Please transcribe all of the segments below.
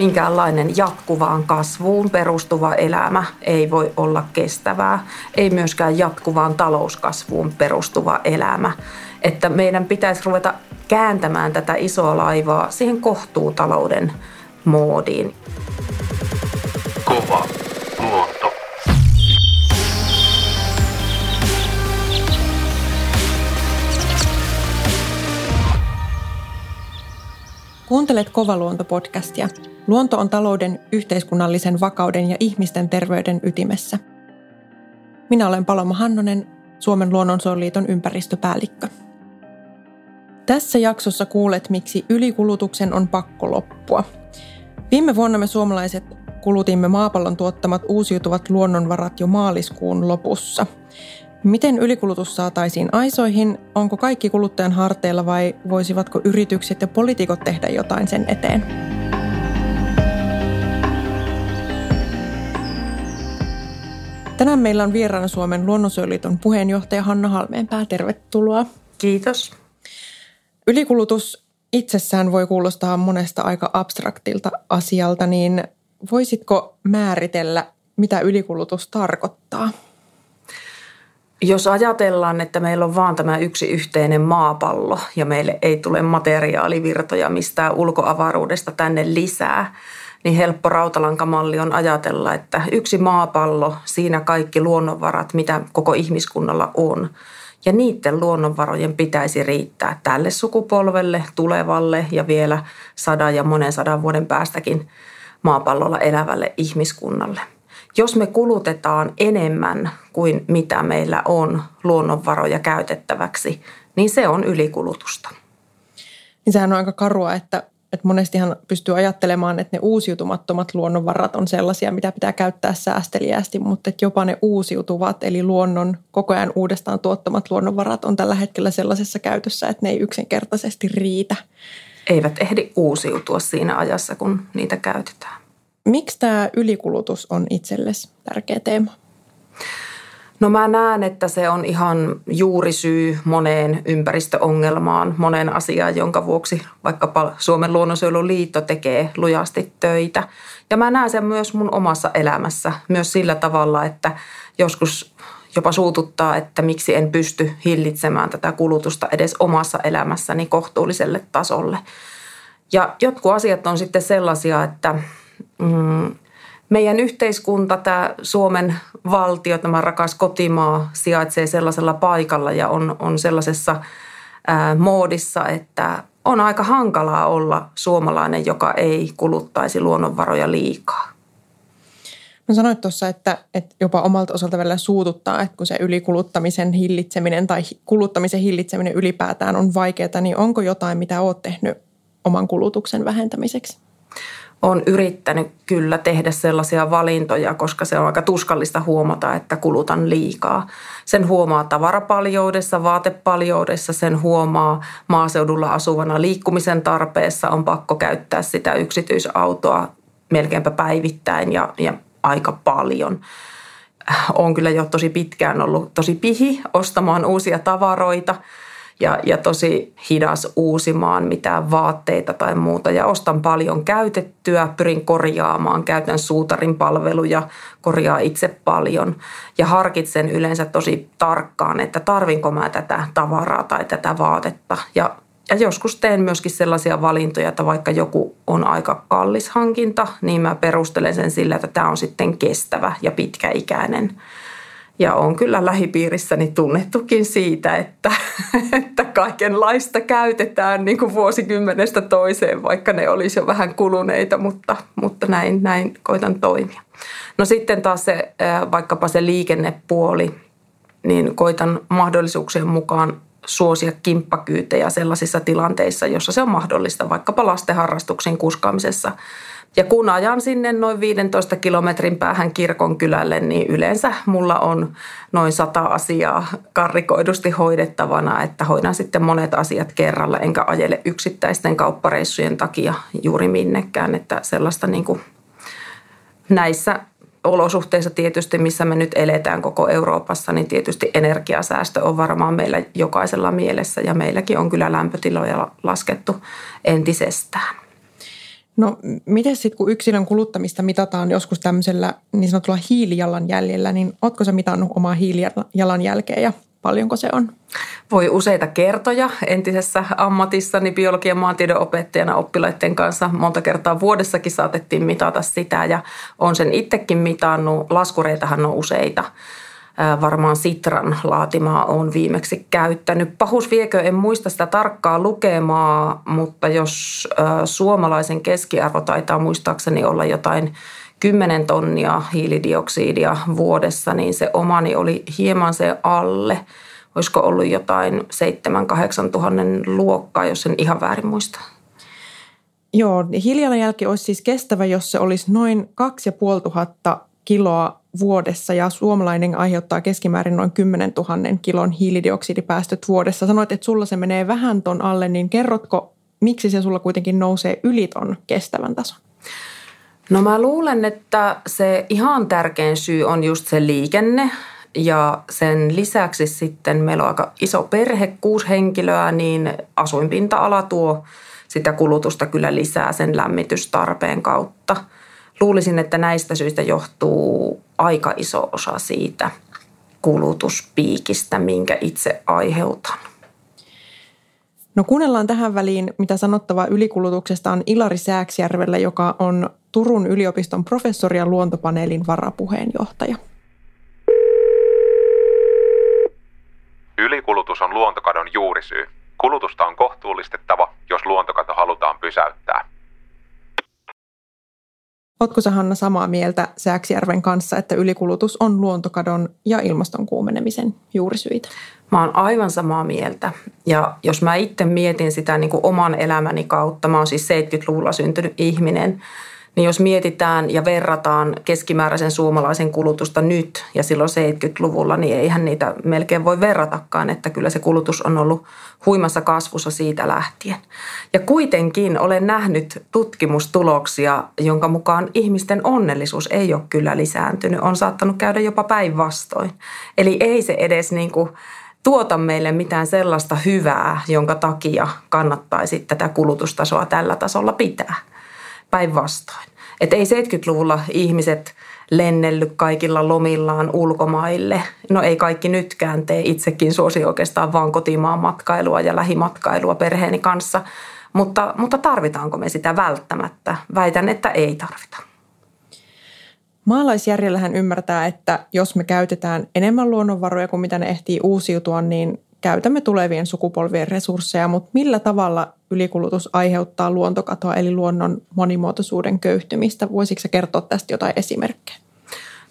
minkäänlainen jatkuvaan kasvuun perustuva elämä ei voi olla kestävää, ei myöskään jatkuvaan talouskasvuun perustuva elämä. Että meidän pitäisi ruveta kääntämään tätä isoa laivaa siihen kohtuutalouden moodiin. Kova luonto. Kuuntelet Kovaluonto-podcastia. Luonto on talouden, yhteiskunnallisen vakauden ja ihmisten terveyden ytimessä. Minä olen Paloma Hannonen, Suomen luonnonsuojeliiton ympäristöpäällikkö. Tässä jaksossa kuulet, miksi ylikulutuksen on pakko loppua. Viime vuonna me suomalaiset kulutimme maapallon tuottamat uusiutuvat luonnonvarat jo maaliskuun lopussa – Miten ylikulutus saataisiin aisoihin? Onko kaikki kuluttajan harteilla vai voisivatko yritykset ja poliitikot tehdä jotain sen eteen? Tänään meillä on vieraana Suomen luonnonsuojeliiton puheenjohtaja Hanna Halmeenpää. Tervetuloa. Kiitos. Ylikulutus itsessään voi kuulostaa monesta aika abstraktilta asialta, niin voisitko määritellä, mitä ylikulutus tarkoittaa? Jos ajatellaan, että meillä on vaan tämä yksi yhteinen maapallo ja meille ei tule materiaalivirtoja mistään ulkoavaruudesta tänne lisää, niin helppo rautalankamalli on ajatella, että yksi maapallo, siinä kaikki luonnonvarat, mitä koko ihmiskunnalla on. Ja niiden luonnonvarojen pitäisi riittää tälle sukupolvelle, tulevalle ja vielä sadan ja monen sadan vuoden päästäkin maapallolla elävälle ihmiskunnalle – jos me kulutetaan enemmän kuin mitä meillä on luonnonvaroja käytettäväksi, niin se on ylikulutusta. Niin sehän on aika karua, että, että monestihan pystyy ajattelemaan, että ne uusiutumattomat luonnonvarat on sellaisia, mitä pitää käyttää säästeliästi, mutta että jopa ne uusiutuvat, eli luonnon koko ajan uudestaan tuottamat luonnonvarat on tällä hetkellä sellaisessa käytössä, että ne ei yksinkertaisesti riitä. Eivät ehdi uusiutua siinä ajassa, kun niitä käytetään. Miksi tämä ylikulutus on itsellesi tärkeä teema? No mä näen, että se on ihan juurisyy moneen ympäristöongelmaan, moneen asiaan, jonka vuoksi vaikkapa Suomen luonnonsuojeluliitto tekee lujasti töitä. Ja mä näen sen myös mun omassa elämässä, myös sillä tavalla, että joskus jopa suututtaa, että miksi en pysty hillitsemään tätä kulutusta edes omassa elämässäni kohtuulliselle tasolle. Ja jotkut asiat on sitten sellaisia, että mm, meidän yhteiskunta, tämä Suomen valtio, tämä rakas kotimaa sijaitsee sellaisella paikalla ja on, on sellaisessa ää, moodissa, että on aika hankalaa olla suomalainen, joka ei kuluttaisi luonnonvaroja liikaa. No sanoit tuossa, että, että jopa omalta osalta välillä suututtaa, että kun se ylikuluttamisen hillitseminen tai kuluttamisen hillitseminen ylipäätään on vaikeaa, niin onko jotain, mitä olet tehnyt oman kulutuksen vähentämiseksi? On yrittänyt kyllä tehdä sellaisia valintoja, koska se on aika tuskallista huomata, että kulutan liikaa. Sen huomaa tavarapaljoudessa, vaatepaljoudessa, sen huomaa maaseudulla asuvana liikkumisen tarpeessa. On pakko käyttää sitä yksityisautoa melkeinpä päivittäin ja, ja aika paljon. On kyllä jo tosi pitkään ollut tosi pihi ostamaan uusia tavaroita – ja, ja tosi hidas uusimaan mitään vaatteita tai muuta. Ja ostan paljon käytettyä, pyrin korjaamaan, käytän suutarin palveluja, korjaa itse paljon. Ja harkitsen yleensä tosi tarkkaan, että tarvinko mä tätä tavaraa tai tätä vaatetta. Ja, ja joskus teen myöskin sellaisia valintoja, että vaikka joku on aika kallis hankinta, niin mä perustelen sen sillä, että tämä on sitten kestävä ja pitkäikäinen ja on kyllä lähipiirissäni tunnettukin siitä, että, että kaikenlaista käytetään niin kuin vuosikymmenestä toiseen, vaikka ne olisi jo vähän kuluneita, mutta, mutta näin, näin koitan toimia. No sitten taas se, vaikkapa se liikennepuoli, niin koitan mahdollisuuksien mukaan suosia kimppakyytejä sellaisissa tilanteissa, jossa se on mahdollista, vaikkapa lastenharrastuksen kuskaamisessa – ja kun ajan sinne noin 15 kilometrin päähän kirkon kylälle, niin yleensä mulla on noin sata asiaa karrikoidusti hoidettavana, että hoidan sitten monet asiat kerralla, enkä ajele yksittäisten kauppareissujen takia juuri minnekään, että sellaista niin kuin näissä olosuhteissa tietysti, missä me nyt eletään koko Euroopassa, niin tietysti energiasäästö on varmaan meillä jokaisella mielessä ja meilläkin on kyllä lämpötiloja laskettu entisestään. No miten sitten, kun yksilön kuluttamista mitataan joskus tämmöisellä niin sanotulla hiilijalanjäljellä, niin ootko sä mitannut omaa hiilijalanjälkeä ja paljonko se on? Voi useita kertoja entisessä ammatissani biologian maantiedon opettajana oppilaiden kanssa. Monta kertaa vuodessakin saatettiin mitata sitä ja on sen itsekin mitannut. Laskureitahan on useita varmaan Sitran laatimaa on viimeksi käyttänyt. Pahus viekö, en muista sitä tarkkaa lukemaa, mutta jos suomalaisen keskiarvo taitaa muistaakseni olla jotain 10 tonnia hiilidioksidia vuodessa, niin se omani oli hieman se alle. Olisiko ollut jotain 7-8 tuhannen luokkaa, jos en ihan väärin muista. Joo, hiilijalanjälki olisi siis kestävä, jos se olisi noin 2500 kiloa vuodessa ja suomalainen aiheuttaa keskimäärin noin 10 000 kilon hiilidioksidipäästöt vuodessa. Sanoit, että sulla se menee vähän ton alle, niin kerrotko, miksi se sulla kuitenkin nousee yli ton kestävän tason? No mä luulen, että se ihan tärkein syy on just se liikenne ja sen lisäksi sitten meillä on aika iso perhe, kuusi henkilöä, niin asuinpinta-ala tuo sitä kulutusta kyllä lisää sen lämmitystarpeen kautta – luulisin, että näistä syistä johtuu aika iso osa siitä kulutuspiikistä, minkä itse aiheutan. No kuunnellaan tähän väliin, mitä sanottavaa ylikulutuksesta on Ilari Sääksjärvellä, joka on Turun yliopiston professori ja luontopaneelin varapuheenjohtaja. Ylikulutus on luontokadon juurisyy. Kulutusta on kohtuullistettava, jos luontokato halutaan pysäyttää. Oletko sä Hanna samaa mieltä Sääksijärven kanssa, että ylikulutus on luontokadon ja ilmaston kuumenemisen juurisyitä? Mä oon aivan samaa mieltä. Ja jos mä itse mietin sitä niin kuin oman elämäni kautta, mä oon siis 70-luvulla syntynyt ihminen – niin jos mietitään ja verrataan keskimääräisen suomalaisen kulutusta nyt ja silloin 70-luvulla, niin eihän niitä melkein voi verratakaan, että kyllä se kulutus on ollut huimassa kasvussa siitä lähtien. Ja kuitenkin olen nähnyt tutkimustuloksia, jonka mukaan ihmisten onnellisuus ei ole kyllä lisääntynyt. On saattanut käydä jopa päinvastoin. Eli ei se edes niin kuin tuota meille mitään sellaista hyvää, jonka takia kannattaisi tätä kulutustasoa tällä tasolla pitää päinvastoin. Että ei 70-luvulla ihmiset lennellyt kaikilla lomillaan ulkomaille. No ei kaikki nytkään tee. Itsekin suosi oikeastaan vaan kotimaan matkailua ja lähimatkailua perheeni kanssa. Mutta, mutta tarvitaanko me sitä välttämättä? Väitän, että ei tarvita. Maalaisjärjellähän ymmärtää, että jos me käytetään enemmän luonnonvaroja kuin mitä ne ehtii uusiutua, niin käytämme tulevien sukupolvien resursseja, mutta millä tavalla ylikulutus aiheuttaa luontokatoa eli luonnon monimuotoisuuden köyhtymistä? Voisitko kertoa tästä jotain esimerkkejä?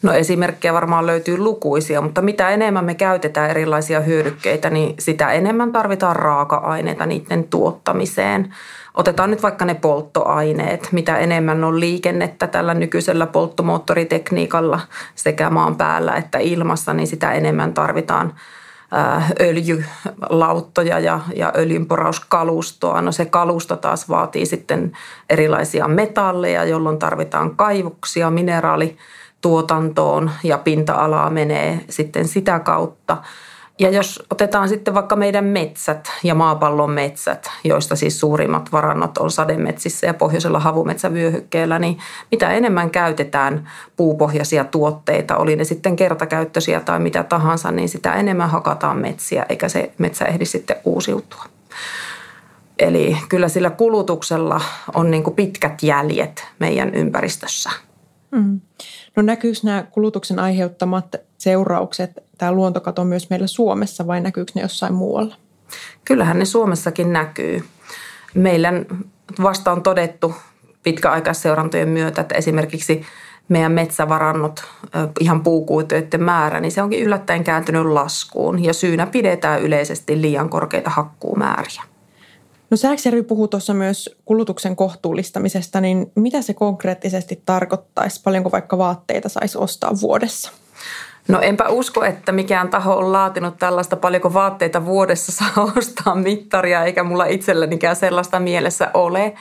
No esimerkkejä varmaan löytyy lukuisia, mutta mitä enemmän me käytetään erilaisia hyödykkeitä, niin sitä enemmän tarvitaan raaka-aineita niiden tuottamiseen. Otetaan nyt vaikka ne polttoaineet. Mitä enemmän on liikennettä tällä nykyisellä polttomoottoritekniikalla sekä maan päällä että ilmassa, niin sitä enemmän tarvitaan – öljylauttoja ja, ja öljynporauskalustoa. No se kalusto taas vaatii sitten erilaisia metalleja, jolloin tarvitaan kaivuksia, mineraalituotantoon ja pinta-alaa menee sitten sitä kautta – ja jos otetaan sitten vaikka meidän metsät ja maapallon metsät, joista siis suurimmat varannot on sademetsissä ja pohjoisella havumetsävyöhykkeellä, niin mitä enemmän käytetään puupohjaisia tuotteita, oli ne sitten kertakäyttöisiä tai mitä tahansa, niin sitä enemmän hakataan metsiä, eikä se metsä ehdi sitten uusiutua. Eli kyllä sillä kulutuksella on niin kuin pitkät jäljet meidän ympäristössä. Mm. No näkyykö nämä kulutuksen aiheuttamat seuraukset, tämä luontokato myös meillä Suomessa vai näkyykö ne jossain muualla? Kyllähän ne Suomessakin näkyy. Meillä vasta on todettu pitkäaikaisseurantojen myötä, että esimerkiksi meidän metsävarannot, ihan puukuituiden määrä, niin se onkin yllättäen kääntynyt laskuun ja syynä pidetään yleisesti liian korkeita hakkuumääriä. No Sääksjärvi puhuu tuossa myös kulutuksen kohtuullistamisesta, niin mitä se konkreettisesti tarkoittaisi? Paljonko vaikka vaatteita saisi ostaa vuodessa? No enpä usko, että mikään taho on laatinut tällaista paljonko vaatteita vuodessa saa ostaa mittaria, eikä mulla itsellänikään sellaista mielessä ole.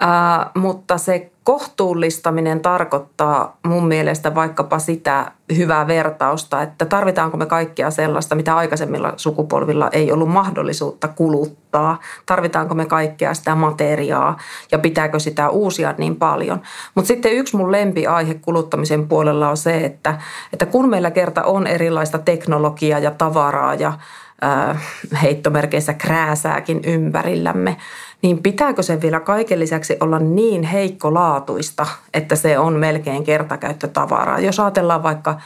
Ää, mutta se kohtuullistaminen tarkoittaa mun mielestä vaikkapa sitä hyvää vertausta, että tarvitaanko me kaikkea sellaista, mitä aikaisemmilla sukupolvilla ei ollut mahdollisuutta kuluttaa. Tarvitaanko me kaikkea sitä materiaa ja pitääkö sitä uusia niin paljon. Mutta sitten yksi mun lempiaihe kuluttamisen puolella on se, että, että kun meillä kerta on erilaista teknologiaa ja tavaraa ja heittomerkeissä krääsääkin ympärillämme, niin pitääkö se vielä kaiken lisäksi olla niin heikkolaatuista, että se on melkein kertakäyttötavaraa? Jos ajatellaan vaikka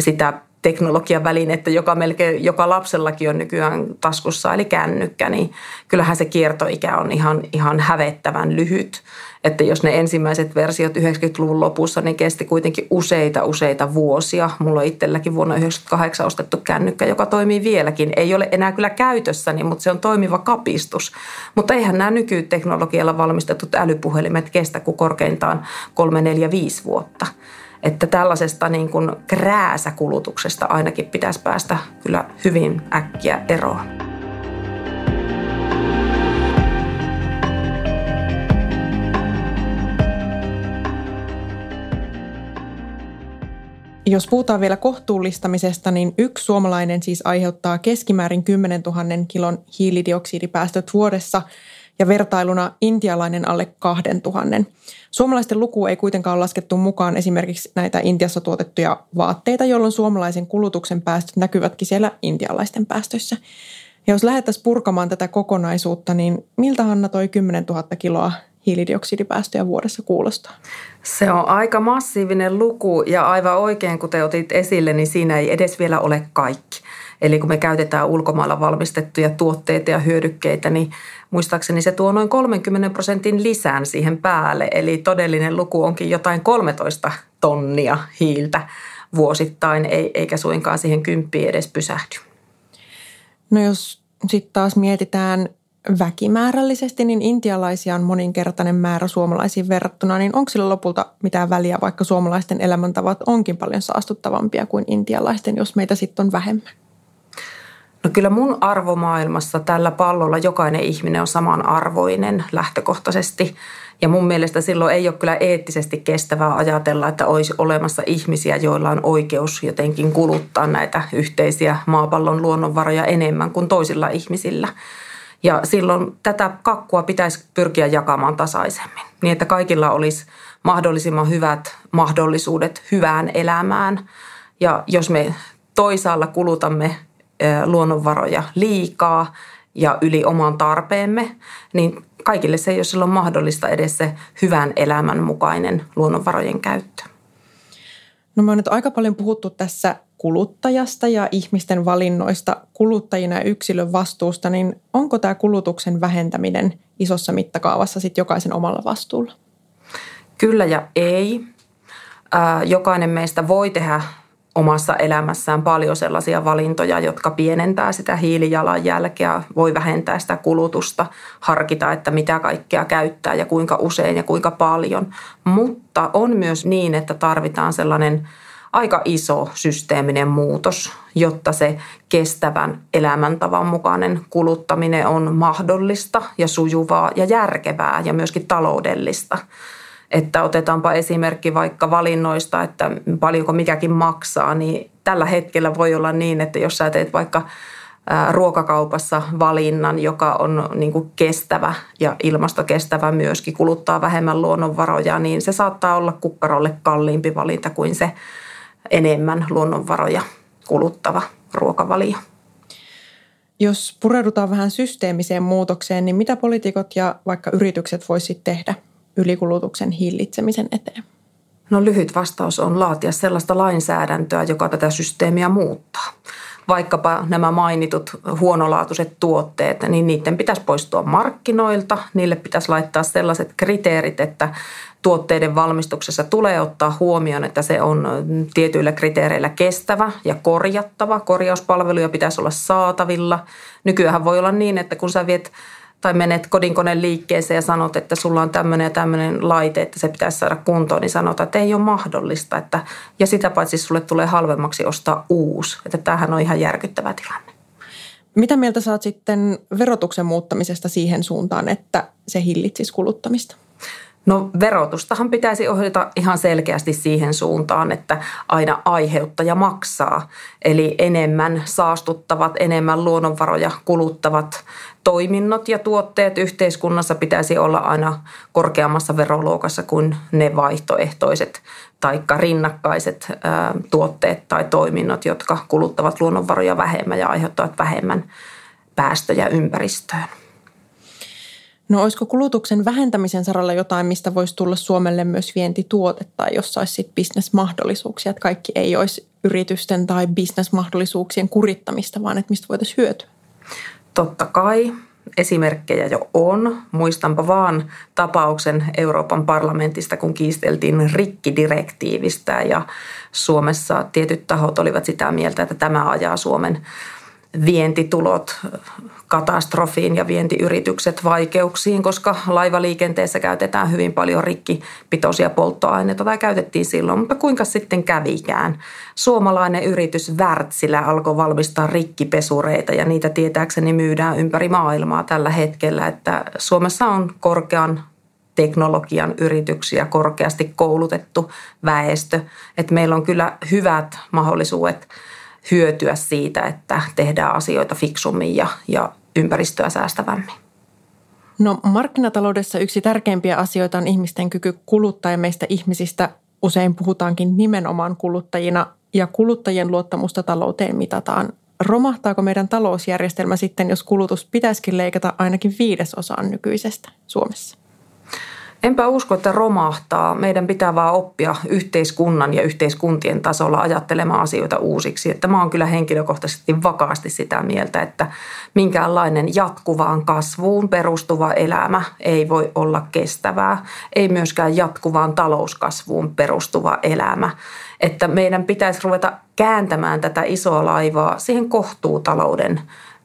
sitä teknologian välinettä, joka melkein joka lapsellakin on nykyään taskussa, eli kännykkä, niin kyllähän se kiertoikä on ihan, ihan hävettävän lyhyt. Että jos ne ensimmäiset versiot 90-luvun lopussa, niin kesti kuitenkin useita, useita vuosia. Mulla on itselläkin vuonna 1998 ostettu kännykkä, joka toimii vieläkin. Ei ole enää kyllä käytössäni, mutta se on toimiva kapistus. Mutta eihän nämä nykyteknologialla valmistetut älypuhelimet kestä kuin korkeintaan 3, 4, 5 vuotta. Että tällaisesta niin kuin krääsäkulutuksesta ainakin pitäisi päästä kyllä hyvin äkkiä eroon. Jos puhutaan vielä kohtuullistamisesta, niin yksi suomalainen siis aiheuttaa keskimäärin 10 000 kilon hiilidioksidipäästöt vuodessa ja vertailuna intialainen alle 2 000. Suomalaisten luku ei kuitenkaan ole laskettu mukaan esimerkiksi näitä Intiassa tuotettuja vaatteita, jolloin suomalaisen kulutuksen päästöt näkyvätkin siellä intialaisten päästöissä. Ja jos lähdettäisiin purkamaan tätä kokonaisuutta, niin miltä Hanna toi 10 000 kiloa hiilidioksidipäästöjä vuodessa kuulostaa? Se on aika massiivinen luku ja aivan oikein, kuten otit esille, niin siinä ei edes vielä ole kaikki. Eli kun me käytetään ulkomailla valmistettuja tuotteita ja hyödykkeitä, niin muistaakseni se tuo noin 30 prosentin lisään siihen päälle. Eli todellinen luku onkin jotain 13 tonnia hiiltä vuosittain, eikä suinkaan siihen kymppiin edes pysähdy. No jos sitten taas mietitään väkimäärällisesti, niin intialaisia on moninkertainen määrä suomalaisiin verrattuna, niin onko sillä lopulta mitään väliä, vaikka suomalaisten elämäntavat onkin paljon saastuttavampia kuin intialaisten, jos meitä sitten on vähemmän? No kyllä mun arvomaailmassa tällä pallolla jokainen ihminen on samanarvoinen lähtökohtaisesti. Ja mun mielestä silloin ei ole kyllä eettisesti kestävää ajatella, että olisi olemassa ihmisiä, joilla on oikeus jotenkin kuluttaa näitä yhteisiä maapallon luonnonvaroja enemmän kuin toisilla ihmisillä. Ja silloin tätä kakkua pitäisi pyrkiä jakamaan tasaisemmin, niin että kaikilla olisi mahdollisimman hyvät mahdollisuudet hyvään elämään. Ja jos me toisaalla kulutamme luonnonvaroja liikaa ja yli oman tarpeemme, niin kaikille se ei ole silloin mahdollista edes se hyvän elämän mukainen luonnonvarojen käyttö. No me on nyt aika paljon puhuttu tässä kuluttajasta ja ihmisten valinnoista kuluttajina ja yksilön vastuusta, niin onko tämä kulutuksen vähentäminen isossa mittakaavassa sitten jokaisen omalla vastuulla? Kyllä ja ei. Jokainen meistä voi tehdä omassa elämässään paljon sellaisia valintoja, jotka pienentää sitä hiilijalanjälkeä, voi vähentää sitä kulutusta, harkita, että mitä kaikkea käyttää ja kuinka usein ja kuinka paljon. Mutta on myös niin, että tarvitaan sellainen aika iso systeeminen muutos, jotta se kestävän elämäntavan mukainen kuluttaminen on mahdollista ja sujuvaa ja järkevää ja myöskin taloudellista. Että otetaanpa esimerkki vaikka valinnoista, että paljonko mikäkin maksaa, niin tällä hetkellä voi olla niin, että jos sä teet vaikka ruokakaupassa valinnan, joka on niin kuin kestävä ja ilmastokestävä myöskin, kuluttaa vähemmän luonnonvaroja, niin se saattaa olla kukkarolle kalliimpi valinta kuin se enemmän luonnonvaroja kuluttava ruokavalio. Jos pureudutaan vähän systeemiseen muutokseen, niin mitä poliitikot ja vaikka yritykset voisivat tehdä ylikulutuksen hillitsemisen eteen? No lyhyt vastaus on laatia sellaista lainsäädäntöä, joka tätä systeemiä muuttaa. Vaikkapa nämä mainitut huonolaatuiset tuotteet, niin niiden pitäisi poistua markkinoilta. Niille pitäisi laittaa sellaiset kriteerit, että tuotteiden valmistuksessa tulee ottaa huomioon, että se on tietyillä kriteereillä kestävä ja korjattava. Korjauspalveluja pitäisi olla saatavilla. Nykyään voi olla niin, että kun sä viet tai menet kodinkoneen liikkeeseen ja sanot, että sulla on tämmöinen ja tämmöinen laite, että se pitäisi saada kuntoon, niin sanotaan, että ei ole mahdollista. Että, ja sitä paitsi sulle tulee halvemmaksi ostaa uusi. Että tämähän on ihan järkyttävä tilanne. Mitä mieltä saat sitten verotuksen muuttamisesta siihen suuntaan, että se hillitsisi kuluttamista? No verotustahan pitäisi ohjata ihan selkeästi siihen suuntaan, että aina aiheuttaja maksaa. Eli enemmän saastuttavat, enemmän luonnonvaroja kuluttavat toiminnot ja tuotteet yhteiskunnassa pitäisi olla aina korkeammassa veroluokassa kuin ne vaihtoehtoiset tai rinnakkaiset tuotteet tai toiminnot, jotka kuluttavat luonnonvaroja vähemmän ja aiheuttavat vähemmän päästöjä ympäristöön. No olisiko kulutuksen vähentämisen saralla jotain, mistä voisi tulla Suomelle myös vientituote tai jossa olisi sitten bisnesmahdollisuuksia, että kaikki ei olisi yritysten tai bisnesmahdollisuuksien kurittamista, vaan että mistä voitaisiin hyötyä? Totta kai esimerkkejä jo on. Muistanpa vaan tapauksen Euroopan parlamentista, kun kiisteltiin rikkidirektiivistä ja Suomessa tietyt tahot olivat sitä mieltä, että tämä ajaa Suomen vientitulot katastrofiin ja vientiyritykset vaikeuksiin, koska laivaliikenteessä käytetään hyvin paljon rikkipitoisia polttoaineita tai käytettiin silloin, mutta kuinka sitten kävikään? Suomalainen yritys Wärtsilä alkoi valmistaa rikkipesureita ja niitä tietääkseni myydään ympäri maailmaa tällä hetkellä, että Suomessa on korkean teknologian yrityksiä, korkeasti koulutettu väestö, että meillä on kyllä hyvät mahdollisuudet hyötyä siitä, että tehdään asioita fiksummin ja, ja ympäristöä säästävämmin. No markkinataloudessa yksi tärkeimpiä asioita on ihmisten kyky kuluttaa ja meistä ihmisistä usein puhutaankin nimenomaan kuluttajina ja kuluttajien luottamusta talouteen mitataan. Romahtaako meidän talousjärjestelmä sitten, jos kulutus pitäisikin leikata ainakin viidesosaan nykyisestä Suomessa? Enpä usko, että romahtaa. Meidän pitää vaan oppia yhteiskunnan ja yhteiskuntien tasolla ajattelemaan asioita uusiksi. Että mä oon kyllä henkilökohtaisesti vakaasti sitä mieltä, että minkäänlainen jatkuvaan kasvuun perustuva elämä ei voi olla kestävää. Ei myöskään jatkuvaan talouskasvuun perustuva elämä. Että meidän pitäisi ruveta kääntämään tätä isoa laivaa siihen kohtuutalouden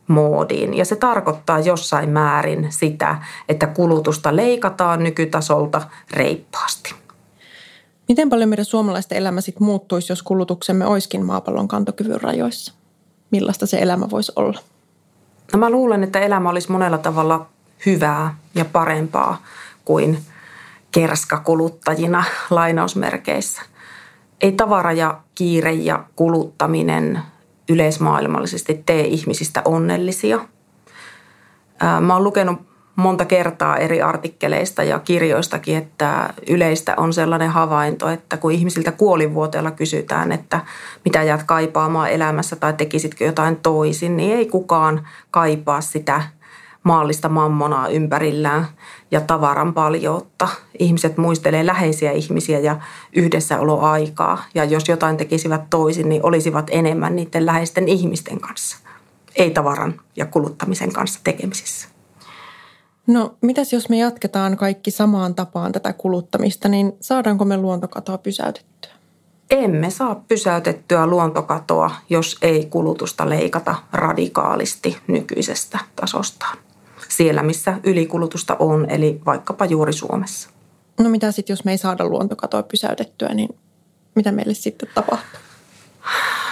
moodiin. Ja se tarkoittaa jossain määrin sitä, että kulutusta leikataan nykytasolta reippaasti. Miten paljon meidän suomalaisten elämä sitten muuttuisi, jos kulutuksemme olisikin maapallon kantokyvyn rajoissa? Millaista se elämä voisi olla? No mä luulen, että elämä olisi monella tavalla hyvää ja parempaa kuin kerskakuluttajina lainausmerkeissä. Ei tavara ja kiire ja kuluttaminen yleismaailmallisesti tee ihmisistä onnellisia. Mä oon lukenut monta kertaa eri artikkeleista ja kirjoistakin, että yleistä on sellainen havainto, että kun ihmisiltä kuolivuoteella kysytään, että mitä jäät kaipaamaan elämässä tai tekisitkö jotain toisin, niin ei kukaan kaipaa sitä maallista mammonaa ympärillään ja tavaran paljoutta. Ihmiset muistelee läheisiä ihmisiä ja yhdessäoloaikaa. Ja jos jotain tekisivät toisin, niin olisivat enemmän niiden läheisten ihmisten kanssa. Ei tavaran ja kuluttamisen kanssa tekemisissä. No, mitäs jos me jatketaan kaikki samaan tapaan tätä kuluttamista, niin saadaanko me luontokatoa pysäytettyä? Emme saa pysäytettyä luontokatoa, jos ei kulutusta leikata radikaalisti nykyisestä tasostaan siellä, missä ylikulutusta on, eli vaikkapa juuri Suomessa. No mitä sitten, jos me ei saada luontokatoa pysäytettyä, niin mitä meille sitten tapahtuu?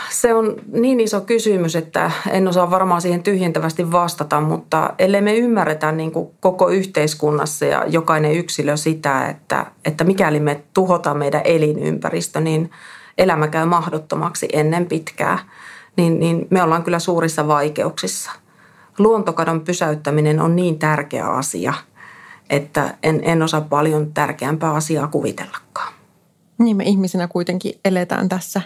Se on niin iso kysymys, että en osaa varmaan siihen tyhjentävästi vastata, mutta ellei me ymmärretä niin kuin koko yhteiskunnassa ja jokainen yksilö sitä, että, että mikäli me tuhotaan meidän elinympäristö, niin elämä käy mahdottomaksi ennen pitkää, niin, niin me ollaan kyllä suurissa vaikeuksissa luontokadon pysäyttäminen on niin tärkeä asia, että en, en osaa paljon tärkeämpää asiaa kuvitellakaan. Niin me ihmisinä kuitenkin eletään tässä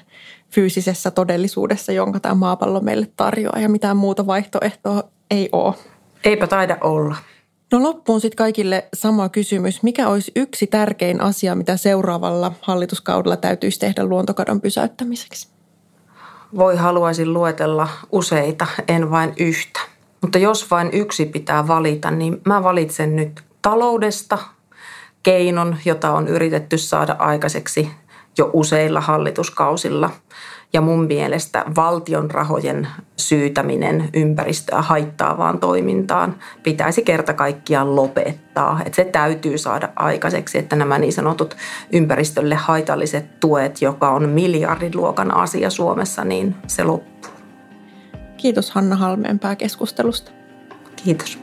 fyysisessä todellisuudessa, jonka tämä maapallo meille tarjoaa ja mitään muuta vaihtoehtoa ei ole. Eipä taida olla. No loppuun sitten kaikille sama kysymys. Mikä olisi yksi tärkein asia, mitä seuraavalla hallituskaudella täytyisi tehdä luontokadon pysäyttämiseksi? Voi haluaisin luetella useita, en vain yhtä. Mutta jos vain yksi pitää valita, niin mä valitsen nyt taloudesta keinon, jota on yritetty saada aikaiseksi jo useilla hallituskausilla. Ja mun mielestä valtion rahojen syytäminen ympäristöä haittaavaan toimintaan pitäisi kerta kaikkiaan lopettaa. Että se täytyy saada aikaiseksi, että nämä niin sanotut ympäristölle haitalliset tuet, joka on miljardiluokan asia Suomessa, niin se loppuu. Kiitos Hanna Halmeenpää keskustelusta. Kiitos.